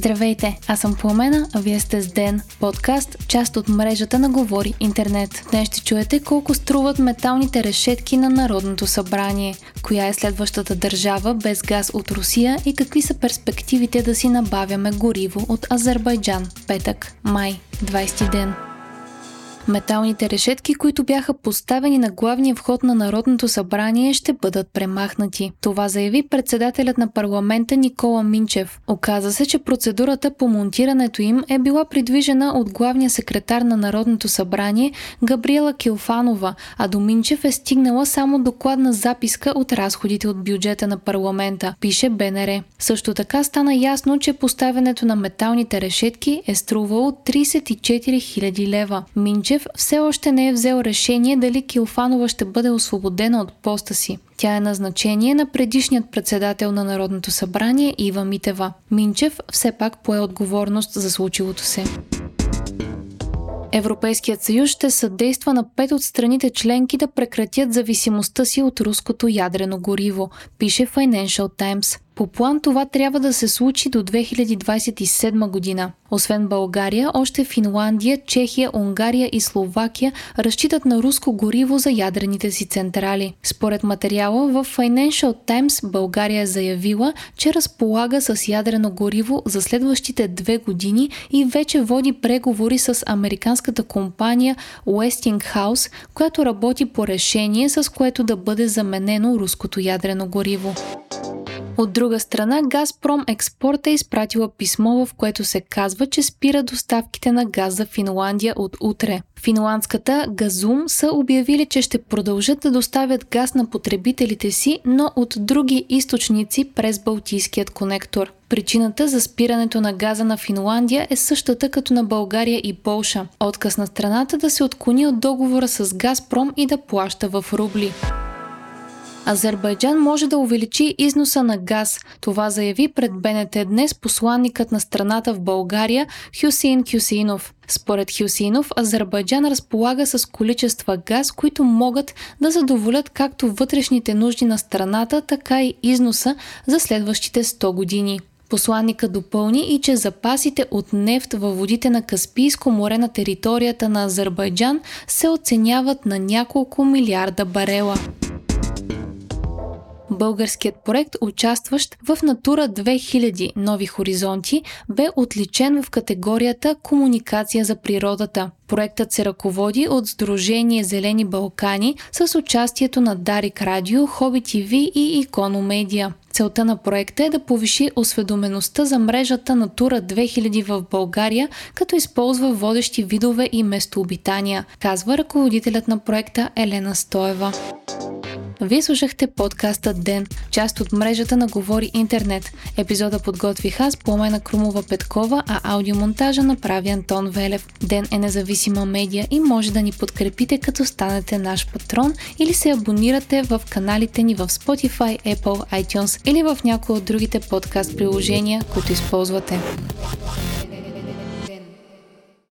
Здравейте, аз съм Пламена, а вие сте с Ден, подкаст, част от мрежата на Говори Интернет. Днес ще чуете колко струват металните решетки на Народното събрание, коя е следващата държава без газ от Русия и какви са перспективите да си набавяме гориво от Азербайджан. Петък, май, 20 ден. Металните решетки, които бяха поставени на главния вход на Народното събрание, ще бъдат премахнати. Това заяви председателят на парламента Никола Минчев. Оказа се, че процедурата по монтирането им е била придвижена от главния секретар на Народното събрание Габриела Килфанова, а до Минчев е стигнала само докладна записка от разходите от бюджета на парламента, пише БНР. Също така стана ясно, че поставянето на металните решетки е струвало 34 000 лева. Минчев Гешев все още не е взел решение дали Килфанова ще бъде освободена от поста си. Тя е назначение на предишният председател на Народното събрание Ива Митева. Минчев все пак пое отговорност за случилото се. Европейският съюз ще съдейства на пет от страните членки да прекратят зависимостта си от руското ядрено гориво, пише Financial Times. По план това трябва да се случи до 2027 година. Освен България, още Финландия, Чехия, Унгария и Словакия разчитат на руско гориво за ядрените си централи. Според материала в Financial Times България е заявила, че разполага с ядрено гориво за следващите две години и вече води преговори с американската компания Westinghouse, която работи по решение, с което да бъде заменено руското ядрено гориво. От друга страна, Газпром Експорт е изпратила писмо, в което се казва, че спира доставките на газ за Финландия от утре. Финландската Газум са обявили, че ще продължат да доставят газ на потребителите си, но от други източници през Балтийският конектор. Причината за спирането на газа на Финландия е същата като на България и Полша. Отказ на страната да се отклони от договора с Газпром и да плаща в рубли. Азербайджан може да увеличи износа на газ. Това заяви пред БНТ днес посланникът на страната в България Хюсейн Хюсейнов. Според Хюсейнов, Азербайджан разполага с количества газ, които могат да задоволят както вътрешните нужди на страната, така и износа за следващите 100 години. Посланника допълни и че запасите от нефт във водите на Каспийско море на територията на Азербайджан се оценяват на няколко милиарда барела българският проект, участващ в Натура 2000 Нови хоризонти, бе отличен в категорията Комуникация за природата. Проектът се ръководи от Сдружение Зелени Балкани с участието на Дарик Радио, Хоби ТВ и Иконо Медиа. Целта на проекта е да повиши осведомеността за мрежата Натура 2000 в България, като използва водещи видове и местообитания, казва ръководителят на проекта Елена Стоева. Вие слушахте подкаста Ден, част от мрежата на Говори Интернет. Епизода подготвих аз, Пламена Крумова Петкова, а аудиомонтажа направи Антон Велев. Ден е независима медия и може да ни подкрепите като станете наш патрон или се абонирате в каналите ни в Spotify, Apple, iTunes или в някои от другите подкаст приложения, които използвате.